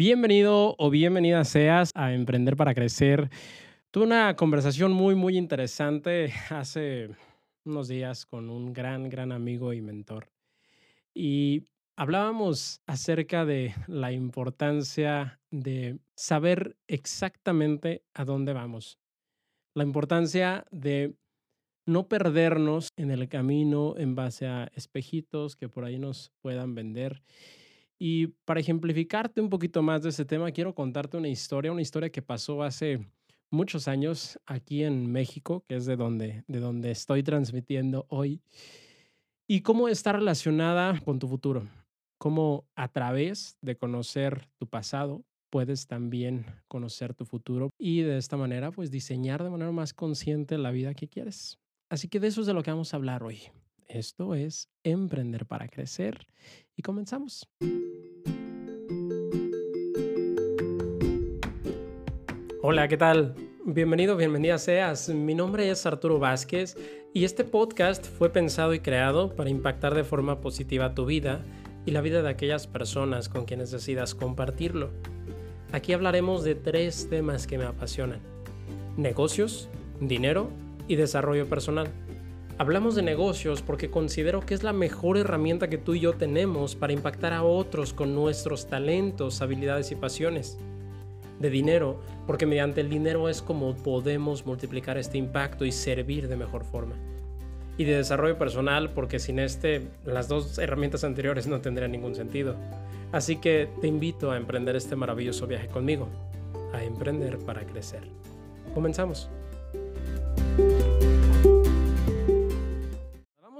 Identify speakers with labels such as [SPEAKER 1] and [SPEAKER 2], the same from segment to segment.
[SPEAKER 1] Bienvenido o bienvenida seas a Emprender para Crecer. Tuve una conversación muy, muy interesante hace unos días con un gran, gran amigo y mentor. Y hablábamos acerca de la importancia de saber exactamente a dónde vamos. La importancia de no perdernos en el camino en base a espejitos que por ahí nos puedan vender y para ejemplificarte un poquito más de ese tema, quiero contarte una historia, una historia que pasó hace muchos años aquí en México, que es de donde, de donde estoy transmitiendo hoy, y cómo está relacionada con tu futuro. Cómo a través de conocer tu pasado puedes también conocer tu futuro y de esta manera pues diseñar de manera más consciente la vida que quieres. Así que de eso es de lo que vamos a hablar hoy. Esto es Emprender para Crecer y comenzamos. Hola, ¿qué tal? Bienvenido, bienvenida seas. Mi nombre es Arturo Vázquez y este podcast fue pensado y creado para impactar de forma positiva tu vida y la vida de aquellas personas con quienes decidas compartirlo. Aquí hablaremos de tres temas que me apasionan. Negocios, dinero y desarrollo personal. Hablamos de negocios porque considero que es la mejor herramienta que tú y yo tenemos para impactar a otros con nuestros talentos, habilidades y pasiones. De dinero, porque mediante el dinero es como podemos multiplicar este impacto y servir de mejor forma. Y de desarrollo personal, porque sin este, las dos herramientas anteriores no tendrían ningún sentido. Así que te invito a emprender este maravilloso viaje conmigo, a emprender para crecer. Comenzamos.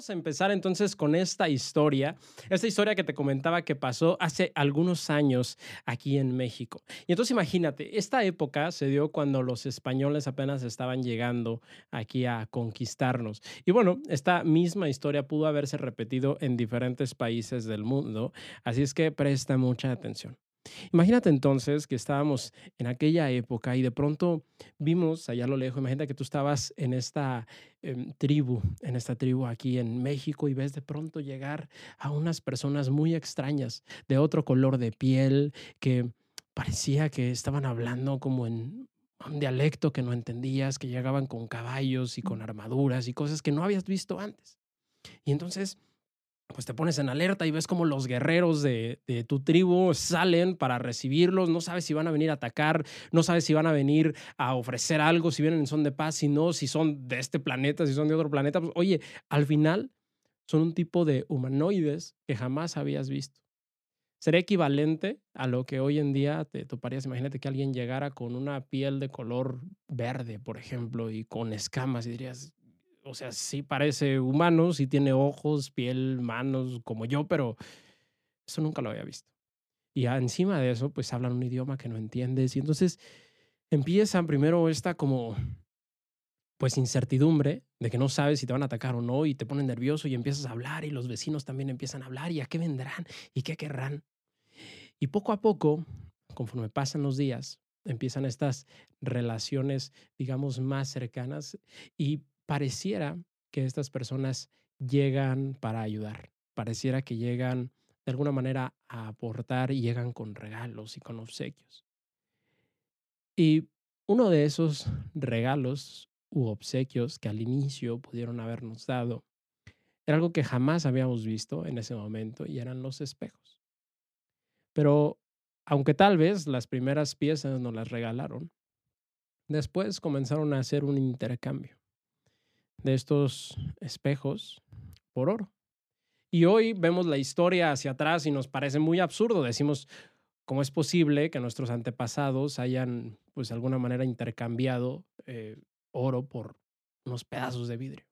[SPEAKER 1] A empezar entonces con esta historia, esta historia que te comentaba que pasó hace algunos años aquí en México. Y entonces imagínate, esta época se dio cuando los españoles apenas estaban llegando aquí a conquistarnos. Y bueno, esta misma historia pudo haberse repetido en diferentes países del mundo, así es que presta mucha atención. Imagínate entonces que estábamos en aquella época y de pronto vimos allá a lo lejos, imagínate que tú estabas en esta em, tribu, en esta tribu aquí en México y ves de pronto llegar a unas personas muy extrañas, de otro color de piel, que parecía que estaban hablando como en un dialecto que no entendías, que llegaban con caballos y con armaduras y cosas que no habías visto antes. Y entonces pues te pones en alerta y ves como los guerreros de, tu tribu salen para recibirlos, no sabes si van a venir a atacar, no sabes si van a venir a ofrecer algo, si vienen en son de paz, si no, si son de este planeta, si son de otro planeta. Pues, oye, al final son un tipo de humanoides que jamás habías visto. Sería equivalente a lo que hoy en día te toparías. Imagínate que alguien llegara con una piel de color verde, por ejemplo, y con escamas y dirías, o sea, sí parece humano, sí tiene ojos, piel, manos, como yo, pero eso nunca lo había visto. Y encima de eso, pues hablan un idioma que no entiendes. Y entonces empiezan primero esta como, pues incertidumbre de que no sabes si te van a atacar o no y te ponen nervioso y empiezas a hablar y los vecinos también empiezan a hablar y a qué vendrán y qué querrán. Y poco a poco, conforme pasan los días, empiezan estas relaciones, digamos, más cercanas y pareciera que estas personas llegan para ayudar, pareciera que llegan de alguna manera a aportar y llegan con regalos y con obsequios. Y uno de esos regalos u obsequios que al inicio pudieron habernos dado era algo que jamás habíamos visto en ese momento y eran los espejos. Pero aunque tal vez las primeras piezas nos las regalaron, después comenzaron a hacer un intercambio de estos espejos por oro. Y hoy vemos la historia hacia atrás y nos parece muy absurdo. Decimos, ¿cómo es posible que nuestros antepasados hayan, pues de alguna manera, intercambiado eh, oro por unos pedazos de vidrio?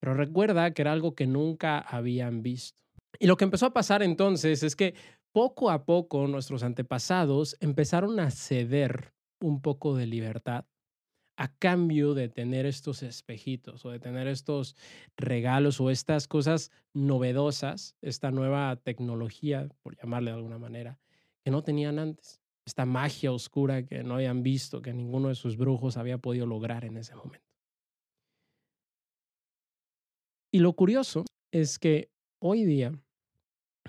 [SPEAKER 1] Pero recuerda que era algo que nunca habían visto. Y lo que empezó a pasar entonces es que poco a poco nuestros antepasados empezaron a ceder un poco de libertad a cambio de tener estos espejitos o de tener estos regalos o estas cosas novedosas, esta nueva tecnología, por llamarle de alguna manera, que no tenían antes. Esta magia oscura que no habían visto, que ninguno de sus brujos había podido lograr en ese momento. Y lo curioso es que hoy día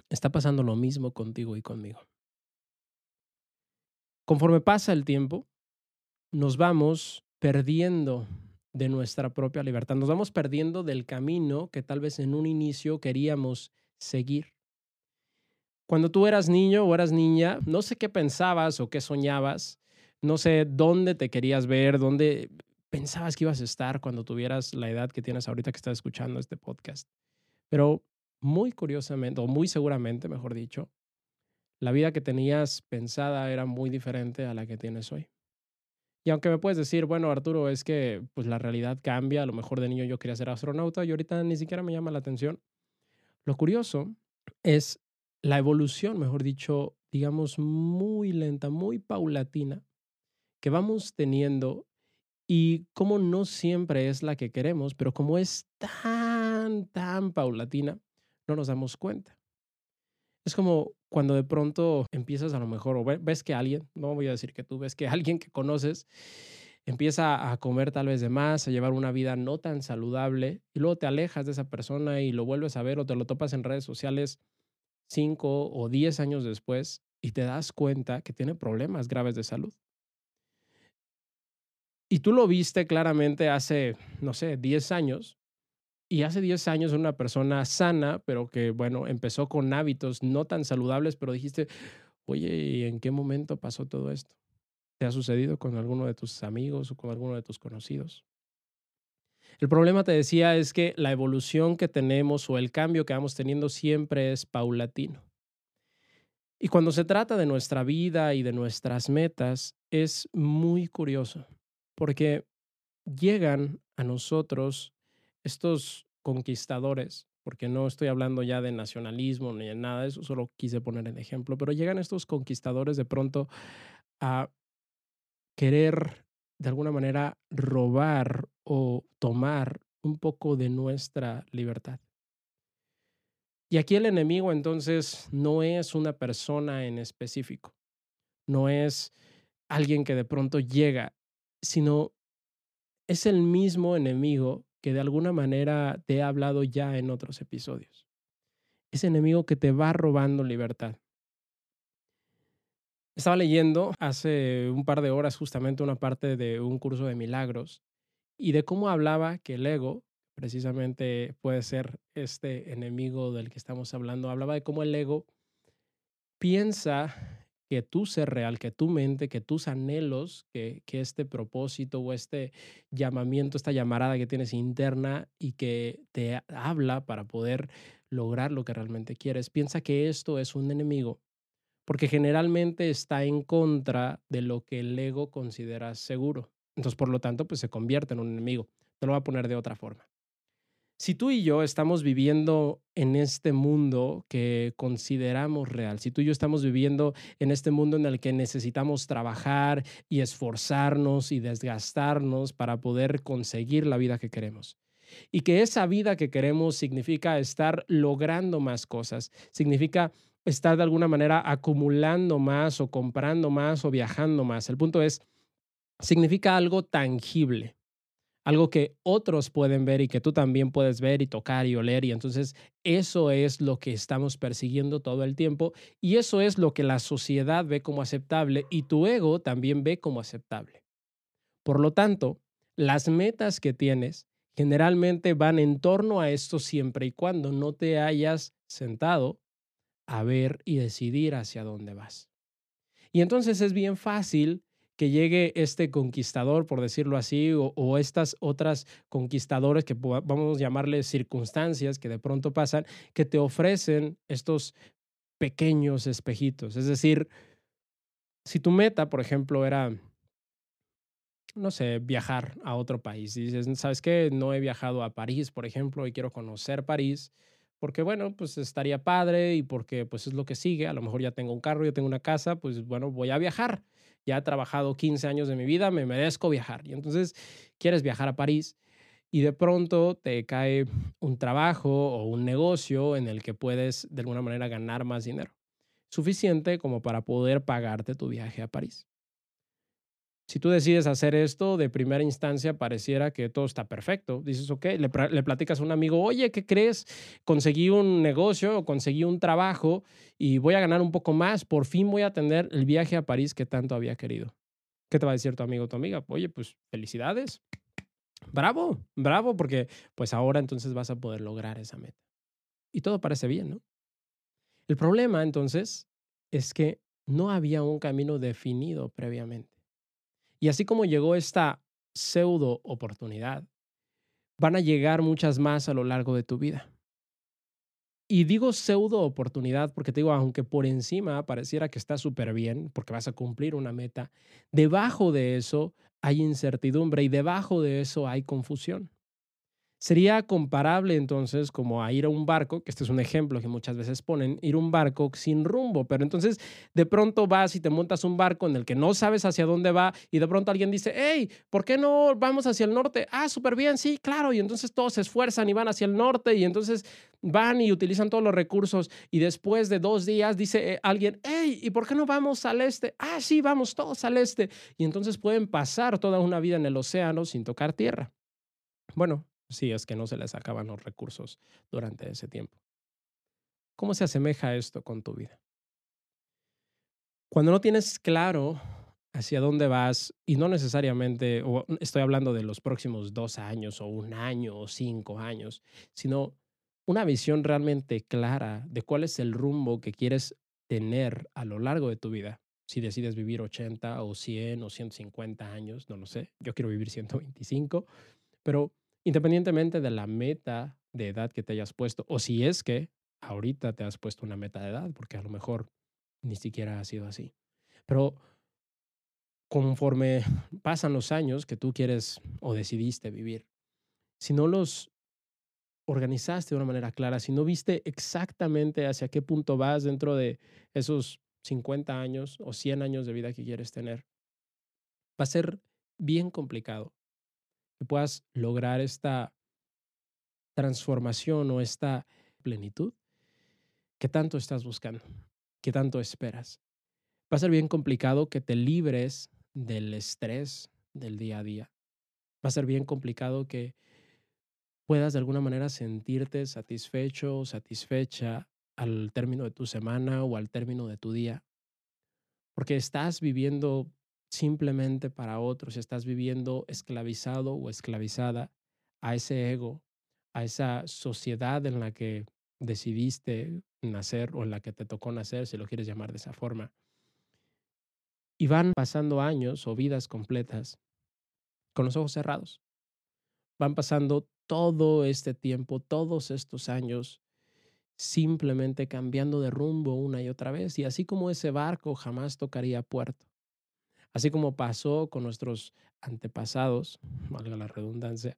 [SPEAKER 1] está pasando lo mismo contigo y conmigo. conforme pasa el tiempo, nos vamos perdiendo de nuestra propia libertad, nos vamos perdiendo del camino que tal vez en un inicio queríamos seguir. Cuando tú eras niño o eras niña, no sé qué pensabas o qué soñabas, no sé dónde te querías ver, dónde pensabas que ibas a estar cuando tuvieras la edad que tienes ahorita que estás escuchando este podcast. Pero muy curiosamente, o muy seguramente, mejor dicho, la vida que tenías pensada era muy diferente a la que tienes hoy. Y aunque me puedes decir, bueno, Arturo, es que pues la realidad cambia, a lo mejor de niño yo quería ser astronauta y ahorita ni siquiera me llama la atención. Lo curioso es la evolución, mejor dicho, digamos, muy lenta, muy paulatina, que vamos teniendo y como no siempre es la que queremos, pero como es tan, tan paulatina, no nos damos cuenta. Es como cuando de pronto empiezas a lo mejor, o ves que alguien, no voy a decir que tú, ves que alguien que conoces empieza a comer tal vez de más, a llevar una vida no tan saludable, y luego te alejas de esa persona y lo vuelves a ver o te lo topas en redes sociales cinco o diez años después y te das cuenta que tiene problemas graves de salud. Y tú lo viste claramente hace, no sé, 10 años, y hace 10 años una persona sana, pero que, bueno, empezó con hábitos no tan saludables, pero dijiste, oye, ¿y en qué momento pasó todo esto? ¿Te ha sucedido con alguno de tus amigos o con alguno de tus conocidos? El problema, te decía, es que la evolución que tenemos o el cambio que vamos teniendo siempre es paulatino. Y cuando se trata de nuestra vida y de nuestras metas, es muy curioso, porque llegan a nosotros estos conquistadores, porque no estoy hablando ya de nacionalismo ni de nada eso, solo quise poner el ejemplo, pero llegan estos conquistadores de pronto a querer de alguna manera robar o tomar un poco de nuestra libertad. Y aquí el enemigo entonces no es una persona en específico, no es alguien que de pronto llega, sino es el mismo enemigo que de alguna manera te he hablado ya en otros episodios. Ese enemigo que te va robando libertad. Estaba leyendo hace un par de horas justamente una parte de un curso de milagros y de cómo hablaba que el ego, precisamente puede ser este enemigo del que estamos hablando, hablaba de cómo el ego piensa que tu ser real, que tu mente, que tus anhelos, que, que este propósito o este llamamiento, esta llamarada que tienes interna y que te habla para poder lograr lo que realmente quieres, piensa que esto es un enemigo porque generalmente está en contra de lo que el ego considera seguro. Entonces, por lo tanto, pues se convierte en un enemigo. Te lo voy a poner de otra forma. Si tú y yo estamos viviendo en este mundo que consideramos real, si tú y yo estamos viviendo en este mundo en el que necesitamos trabajar y esforzarnos y desgastarnos para poder conseguir la vida que queremos, y que esa vida que queremos significa estar logrando más cosas, significa estar de alguna manera acumulando más o comprando más o viajando más. El punto es, significa algo tangible algo que otros pueden ver y que tú también puedes ver y tocar y oler. Y entonces eso es lo que estamos persiguiendo todo el tiempo y eso es lo que la sociedad ve como aceptable y tu ego también ve como aceptable. Por lo tanto, las metas que tienes generalmente van en torno a esto siempre y cuando no te hayas sentado a ver y decidir hacia dónde vas. Y entonces es bien fácil que llegue este conquistador, por decirlo así, o, estas otras conquistadores que vamos a llamarles circunstancias que de pronto pasan, que te ofrecen estos pequeños espejitos. Es decir, si tu meta, por ejemplo, era, no sé, viajar a otro país, y dices, ¿sabes qué? No he viajado a París, por ejemplo, y quiero conocer París, porque bueno, pues estaría padre y porque pues es lo que sigue, a lo mejor ya tengo un carro, ya tengo una casa, pues bueno, voy a viajar ya he trabajado 15 años de mi vida, me merezco viajar. Y entonces quieres viajar a París y de pronto te cae un trabajo o un negocio en el que puedes de alguna manera ganar más dinero, suficiente como para poder pagarte tu viaje a París. Si tú decides hacer esto de primera instancia, pareciera que todo está perfecto. Dices, ok, le, platicas a un amigo, oye, ¿qué crees? Conseguí un negocio conseguí un trabajo y voy a ganar un poco más. Por fin voy a tener el viaje a París que tanto había querido. ¿Qué te va a decir tu amigo o tu amiga? Oye, pues felicidades. Bravo, bravo, porque pues ahora entonces vas a poder lograr esa meta. Y todo parece bien, ¿no? El problema entonces es que no había un camino definido previamente. Y así como llegó esta pseudo oportunidad, van a llegar muchas más a lo largo de tu vida. Y digo pseudo oportunidad porque te digo, aunque por encima pareciera que está súper bien, porque vas a cumplir una meta, debajo de eso hay incertidumbre y debajo de eso hay confusión. Sería comparable entonces como a ir a un barco, que este es un ejemplo que muchas veces ponen, ir a un barco sin rumbo, pero entonces de pronto vas y te montas un barco en el que no sabes hacia dónde va y de pronto alguien dice, hey, ¿por qué no vamos hacia el norte? Ah, súper bien, sí, claro, y entonces todos se esfuerzan y van hacia el norte y entonces van y utilizan todos los recursos y después de dos días dice eh, alguien, hey, ¿y por qué no vamos al este? Ah, sí, vamos todos al este. Y entonces pueden pasar toda una vida en el océano sin tocar tierra. Bueno, si es que no se les acaban los recursos durante ese tiempo. ¿Cómo se asemeja esto con tu vida? Cuando no tienes claro hacia dónde vas, y no necesariamente, estoy hablando de los próximos dos años o un año o cinco años, sino una visión realmente clara de cuál es el rumbo que quieres tener a lo largo de tu vida. Si decides vivir 80 o 100 o 150 años, no lo sé, yo quiero vivir 125, pero independientemente de la meta de edad que te hayas puesto, o si es que ahorita te has puesto una meta de edad, porque a lo mejor ni siquiera ha sido así. Pero conforme pasan los años que tú quieres o decidiste vivir, si no los organizaste de una manera clara, si no viste exactamente hacia qué punto vas dentro de esos 50 años o 100 años de vida que quieres tener, va a ser bien complicado puedas lograr esta transformación o esta plenitud que tanto estás buscando, que tanto esperas. Va a ser bien complicado que te libres del estrés del día a día. Va a ser bien complicado que puedas de alguna manera sentirte satisfecho o satisfecha al término de tu semana o al término de tu día, porque estás viviendo simplemente para otros, estás viviendo esclavizado o esclavizada a ese ego, a esa sociedad en la que decidiste nacer o en la que te tocó nacer, si lo quieres llamar de esa forma. Y van pasando años o vidas completas con los ojos cerrados. Van pasando todo este tiempo, todos estos años, simplemente cambiando de rumbo una y otra vez. Y así como ese barco jamás tocaría puerto, Así como pasó con nuestros antepasados, valga la redundancia,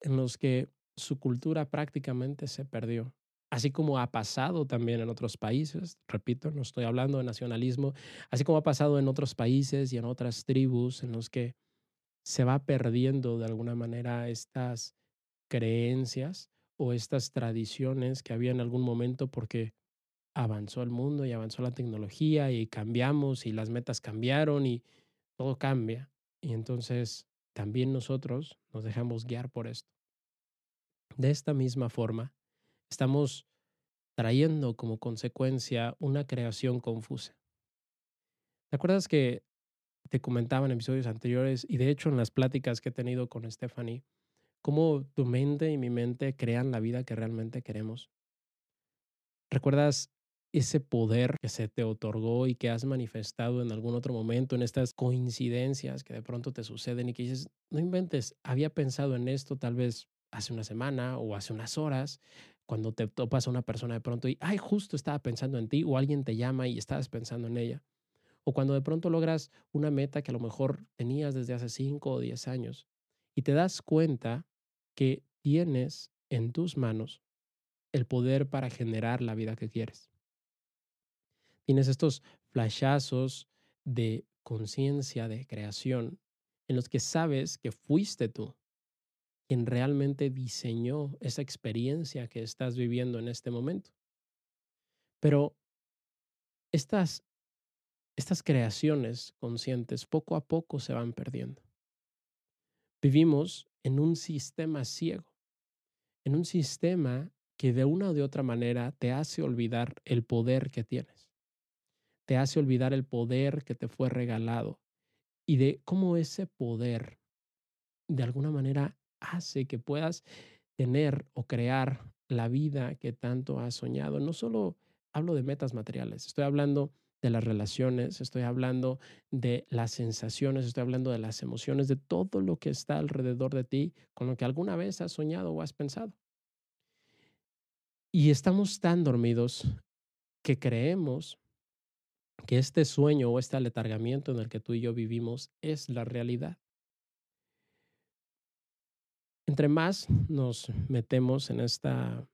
[SPEAKER 1] en los que su cultura prácticamente se perdió. Así como ha pasado también en otros países, repito, no estoy hablando de nacionalismo, así como ha pasado en otros países y en otras tribus en los que se va perdiendo de alguna manera estas creencias o estas tradiciones que había en algún momento porque avanzó el mundo y avanzó la tecnología y cambiamos y las metas cambiaron y todo cambia. Y entonces también nosotros nos dejamos guiar por esto. De esta misma forma, estamos trayendo como consecuencia una creación confusa. ¿Te acuerdas que te comentaba en episodios anteriores y de hecho en las pláticas que he tenido con Stephanie, cómo tu mente y mi mente crean la vida que realmente queremos? ¿Recuerdas ese poder que se te otorgó y que has manifestado en algún otro momento, en estas coincidencias que de pronto te suceden y que dices, no inventes, había pensado en esto tal vez hace una semana o hace unas horas, cuando te topas a una persona de pronto y, ay, justo estaba pensando en ti, o alguien te llama y estabas pensando en ella. O cuando de pronto logras una meta que a lo mejor tenías desde hace 5 o 10 años y te das cuenta que tienes en tus manos el poder para generar la vida que quieres. Tienes estos flashazos de conciencia, de creación, en los que sabes que fuiste tú quien realmente diseñó esa experiencia que estás viviendo en este momento. Pero estas estas creaciones conscientes poco a poco se van perdiendo. Vivimos en un sistema ciego, en un sistema que de una o de otra manera te hace olvidar el poder que tienes, te hace olvidar el poder que te fue regalado y de cómo ese poder de alguna manera hace que puedas tener o crear la vida que tanto has soñado. No solo hablo de metas materiales, estoy hablando de las relaciones, estoy hablando de las sensaciones, estoy hablando de las emociones, de todo lo que está alrededor de ti, con lo que alguna vez has soñado o has pensado. Y estamos tan dormidos que creemos que este sueño o este aletargamiento en el que tú y yo vivimos es la realidad. Entre más nos metemos en esta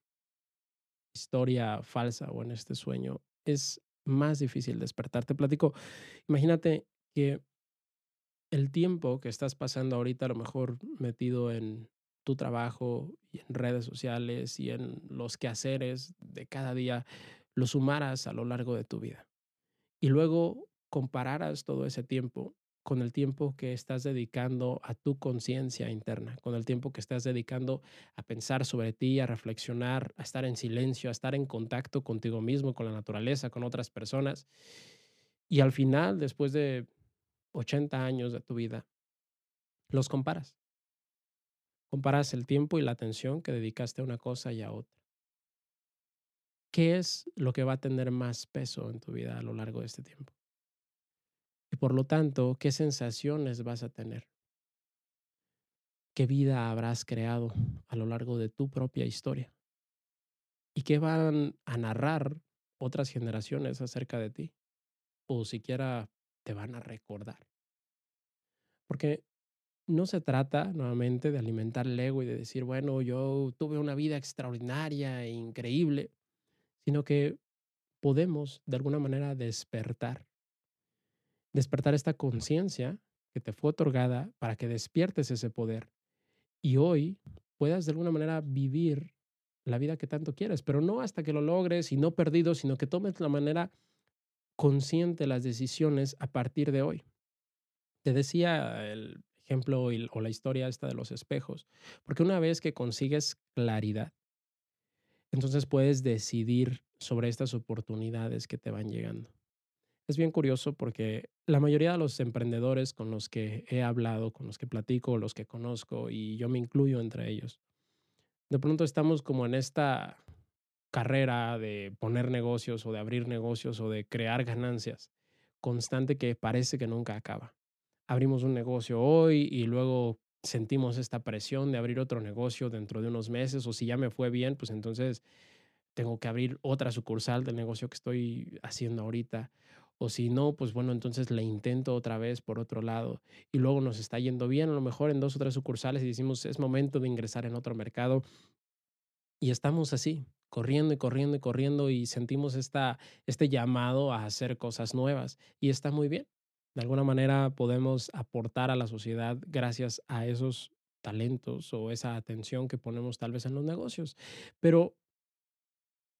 [SPEAKER 1] historia falsa o en este sueño, es más difícil despertar. Te platico, imagínate que el tiempo que estás pasando ahorita, a lo mejor metido en tu trabajo y en redes sociales y en los quehaceres de cada día, lo sumaras a lo largo de tu vida. Y luego compararas todo ese tiempo con el tiempo que estás dedicando a tu conciencia interna, con el tiempo que estás dedicando a pensar sobre ti, a reflexionar, a estar en silencio, a estar en contacto contigo mismo, con la naturaleza, con otras personas. Y al final, después de 80 años de tu vida, los comparas. Comparas el tiempo y la atención que dedicaste a una cosa y a otra. ¿Qué es lo que va a tener más peso en tu vida a lo largo de este tiempo? Y por lo tanto, ¿qué sensaciones vas a tener? ¿Qué vida habrás creado a lo largo de tu propia historia? ¿Y qué van a narrar otras generaciones acerca de ti? O siquiera te van a recordar. Porque no se trata nuevamente de alimentar el ego y de decir, bueno, yo tuve una vida extraordinaria e increíble, sino que podemos de alguna manera despertar despertar esta conciencia que te fue otorgada para que despiertes ese poder y hoy puedas de alguna manera vivir la vida que tanto quieres, pero no hasta que lo logres y no perdido, sino que tomes la manera consciente las decisiones a partir de hoy. Te decía el ejemplo o la historia esta de los espejos, porque una vez que consigues claridad, entonces puedes decidir sobre estas oportunidades que te van llegando es bien curioso porque la mayoría de los emprendedores con los que he hablado, con los que platico, los que conozco, y yo me incluyo entre ellos, de pronto estamos como en esta carrera de poner negocios o de abrir negocios o de crear ganancias constante que parece que nunca acaba. Abrimos un negocio hoy y luego sentimos esta presión de abrir otro negocio dentro de unos meses o si ya me fue bien, pues entonces tengo que abrir otra sucursal del negocio que estoy haciendo ahorita o si no, pues bueno, entonces le intento otra vez por otro lado y luego nos está yendo bien, a lo mejor en dos o tres sucursales y decimos es momento de ingresar en otro mercado y estamos así, corriendo y corriendo y corriendo y sentimos esta, este llamado a hacer cosas nuevas y está muy bien. De alguna manera podemos aportar a la sociedad gracias a esos talentos o esa atención que ponemos tal vez en los negocios. Pero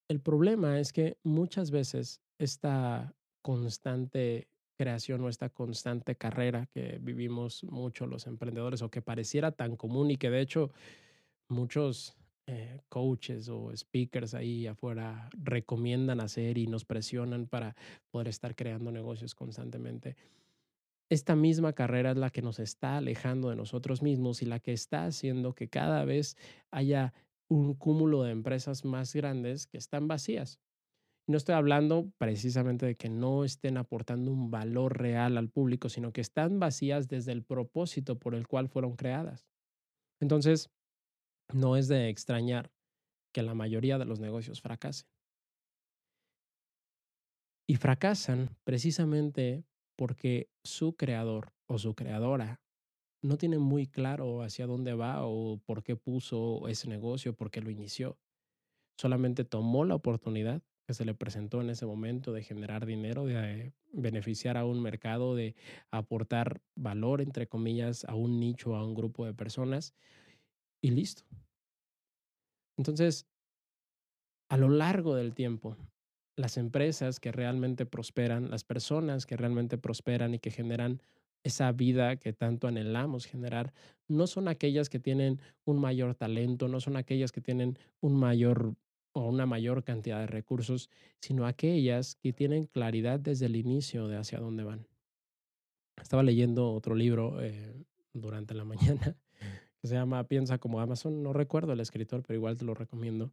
[SPEAKER 1] el problema es que muchas veces esta constante creación o esta constante carrera que vivimos mucho los emprendedores o que pareciera tan común y que de hecho muchos eh, coaches o speakers ahí afuera recomiendan hacer y nos presionan para poder estar creando negocios constantemente. Esta misma carrera es la que nos está alejando de nosotros mismos y la que está haciendo que cada vez haya un cúmulo de empresas más grandes que están vacías no estoy hablando precisamente de que no estén aportando un valor real al público, sino que están vacías desde el propósito por el cual fueron creadas. Entonces, no es de extrañar que la mayoría de los negocios fracasen. Y fracasan precisamente porque su creador o su creadora no tiene muy claro hacia dónde va o por qué puso ese negocio, por qué lo inició. Solamente tomó la oportunidad que se le presentó en ese momento de generar dinero, de beneficiar a un mercado, de aportar valor, entre comillas, a un nicho, a un grupo de personas y listo. Entonces, a lo largo del tiempo, las empresas que realmente prosperan, las personas que realmente prosperan y que generan esa vida que tanto anhelamos generar, no son aquellas que tienen un mayor talento, no son aquellas que tienen un mayor o una mayor cantidad de recursos, sino aquellas que tienen claridad desde el inicio de hacia dónde van. Estaba leyendo otro libro eh, durante la mañana que se llama Piensa como Amazon, no recuerdo el escritor, pero igual te lo recomiendo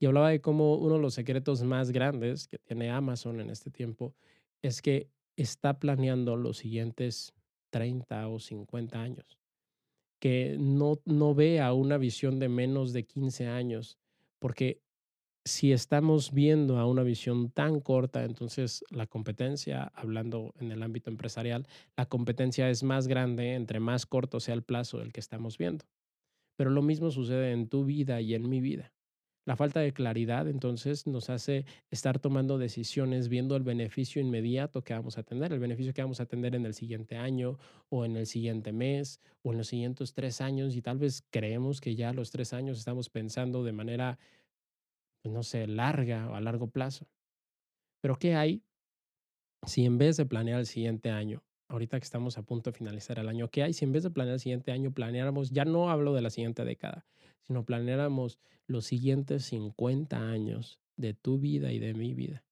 [SPEAKER 1] y hablaba de cómo uno de los secretos más grandes que tiene Amazon en este tiempo es que está planeando los siguientes 30 o 50 años, que no, no ve a una visión de menos de 15 años, porque si estamos viendo a una visión tan corta, entonces la competencia, hablando en el ámbito empresarial, la competencia es más grande entre más corto sea el plazo del que estamos viendo. Pero lo mismo sucede en tu vida y en mi vida. La falta de claridad entonces nos hace estar tomando decisiones viendo el beneficio inmediato que vamos a tener, el beneficio que vamos a tener en el siguiente año o en el siguiente mes o en los siguientes tres años y tal vez creemos que ya los tres años estamos pensando de manera, pues, no sé, larga o a largo plazo. Pero ¿qué hay si en vez de planear el siguiente año, ahorita que estamos a punto de finalizar el año, ¿qué hay si en vez de planear el siguiente año planeáramos, ya no hablo de la siguiente década, sino planeáramos los siguientes 50 años de tu vida y de mi vida?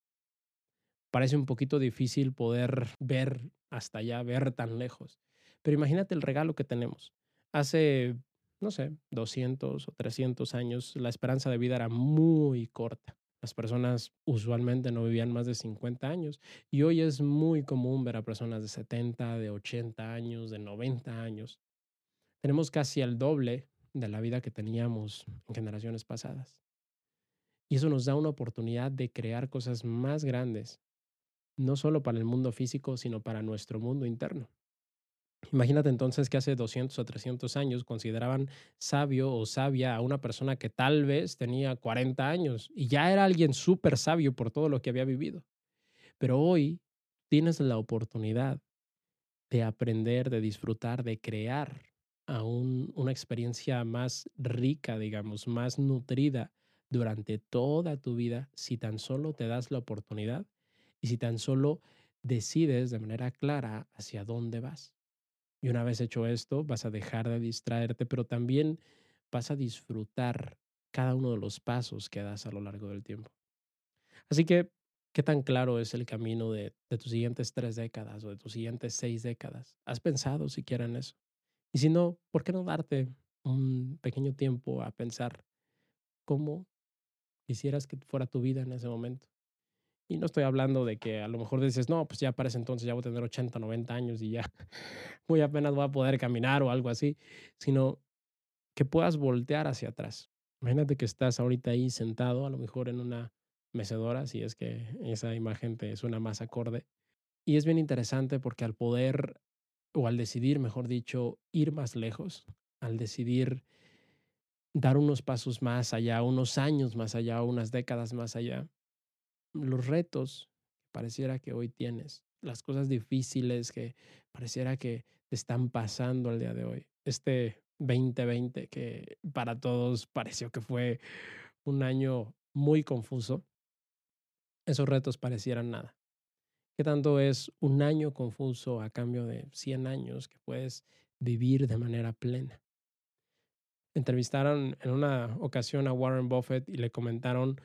[SPEAKER 1] Parece un poquito difícil poder ver hasta allá, ver tan lejos, pero imagínate el regalo que tenemos. Hace, no sé, 200 o 300 años, la esperanza de vida era muy corta. Las personas usualmente no vivían más de 50 años y hoy es muy común ver a personas de 70, de 80 años, de 90 años. Tenemos casi el doble de la vida que teníamos en generaciones pasadas. Y eso nos da una oportunidad de crear cosas más grandes, no solo para el mundo físico, sino para nuestro mundo interno. Imagínate entonces que hace 200 o 300 años consideraban sabio o sabia a una persona que tal vez tenía 40 años y ya era alguien súper sabio por todo lo que había vivido. Pero hoy tienes la oportunidad de aprender, de disfrutar, de crear aún una experiencia más rica, digamos, más nutrida durante toda tu vida si tan solo te das la oportunidad y si tan solo decides de manera clara hacia dónde vas. Y una vez hecho esto, vas a dejar de distraerte, pero también vas a disfrutar cada uno de los pasos que das a lo largo del tiempo. Así que, ¿qué tan claro es el camino de tus siguientes tres décadas o de tus siguientes seis décadas? ¿Has pensado siquiera en eso? Y si no, ¿por qué no darte un pequeño tiempo a pensar cómo quisieras que fuera tu vida en ese momento? Y no estoy hablando de que a lo mejor dices, no, pues ya para ese entonces ya voy a tener 80, 90 años y ya muy apenas voy a poder caminar o algo así, sino que puedas voltear hacia atrás. Imagínate que estás ahorita ahí sentado, a lo mejor en una mecedora, si es que esa imagen te suena más acorde. Y es bien interesante porque al poder, o al decidir, mejor dicho, ir más lejos, al decidir dar unos pasos más allá, unos años más allá, unas décadas más allá, los retos pareciera que hoy tienes, las cosas difíciles que pareciera que te están pasando al día de hoy. Este 2020 que para todos pareció que fue un año muy confuso, esos retos parecieran nada. ¿Qué tanto es un año confuso a cambio de 100 años que puedes vivir de manera plena? Entrevistaron en una ocasión a Warren Buffett y le comentaron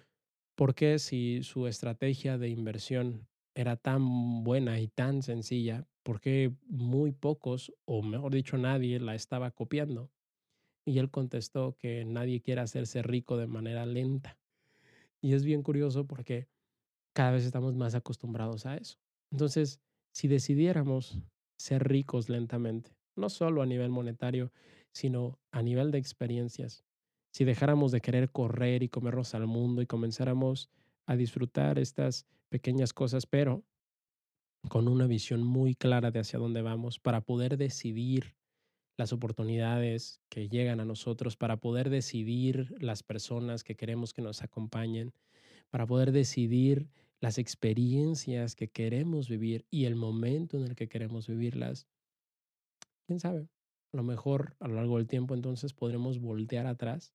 [SPEAKER 1] ¿Por qué si su estrategia de inversión era tan buena y tan sencilla, por qué muy pocos, o mejor dicho, nadie la estaba copiando? Y él contestó que nadie quiere hacerse rico de manera lenta. Y es bien curioso porque cada vez estamos más acostumbrados a eso. Entonces, si decidiéramos ser ricos lentamente, no solo a nivel monetario, sino a nivel de experiencias, si dejáramos de querer correr y comernos al mundo y comenzáramos a disfrutar estas pequeñas cosas, pero con una visión muy clara de hacia dónde vamos para poder decidir las oportunidades que llegan a nosotros, para poder decidir las personas que queremos que nos acompañen, para poder decidir las experiencias que queremos vivir y el momento en el que queremos vivirlas. ¿Quién sabe? A lo mejor a lo largo del tiempo entonces podremos voltear atrás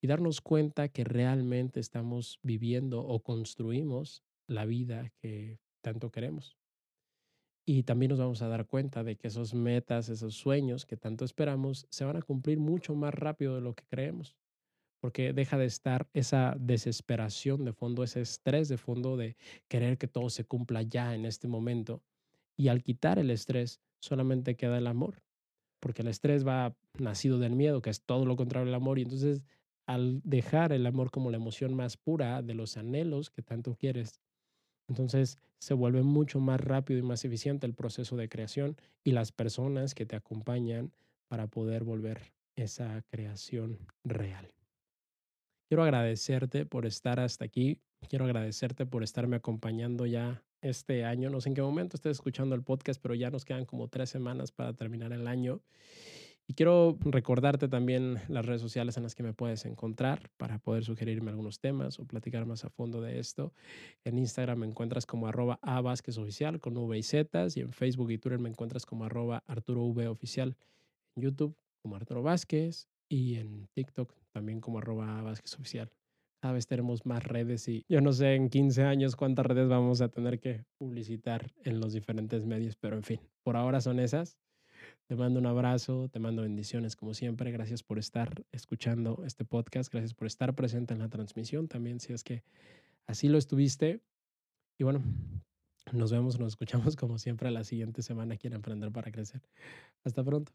[SPEAKER 1] y darnos cuenta que realmente estamos viviendo o construimos la vida que tanto queremos. Y también nos vamos a dar cuenta de que esos metas, esos sueños que tanto esperamos, se van a cumplir mucho más rápido de lo que creemos, porque deja de estar esa desesperación de fondo, ese estrés de fondo de querer que todo se cumpla ya en este momento. Y al quitar el estrés, solamente queda el amor, porque el estrés va nacido del miedo, que es todo lo contrario al amor, y entonces al dejar el amor como la emoción más pura de los anhelos que tanto quieres, entonces se vuelve mucho más rápido y más eficiente el proceso de creación y las personas que te acompañan para poder volver esa creación real. Quiero agradecerte por estar hasta aquí. Quiero agradecerte por estarme acompañando ya este año. No sé en qué momento estés escuchando el podcast, pero ya nos quedan como tres semanas para terminar el año. Y quiero recordarte también las redes sociales en las que me puedes encontrar para poder sugerirme algunos temas o platicar más a fondo de esto. En Instagram me encuentras como arroba oficial con V y Z y en Facebook y Twitter me encuentras como arroba Arturo V oficial. En YouTube como Arturo Vázquez y en TikTok también como arroba Vázquez oficial. Cada vez tenemos más redes y yo no sé en 15 años cuántas redes vamos a tener que publicitar en los diferentes medios, pero en fin, por ahora son esas. Te mando un abrazo, te mando bendiciones como siempre. Gracias por estar escuchando este podcast. Gracias por estar presente en la transmisión también, si es que así lo estuviste. Y bueno, nos vemos, nos escuchamos como siempre la siguiente semana aquí en Emprender para Crecer. Hasta pronto.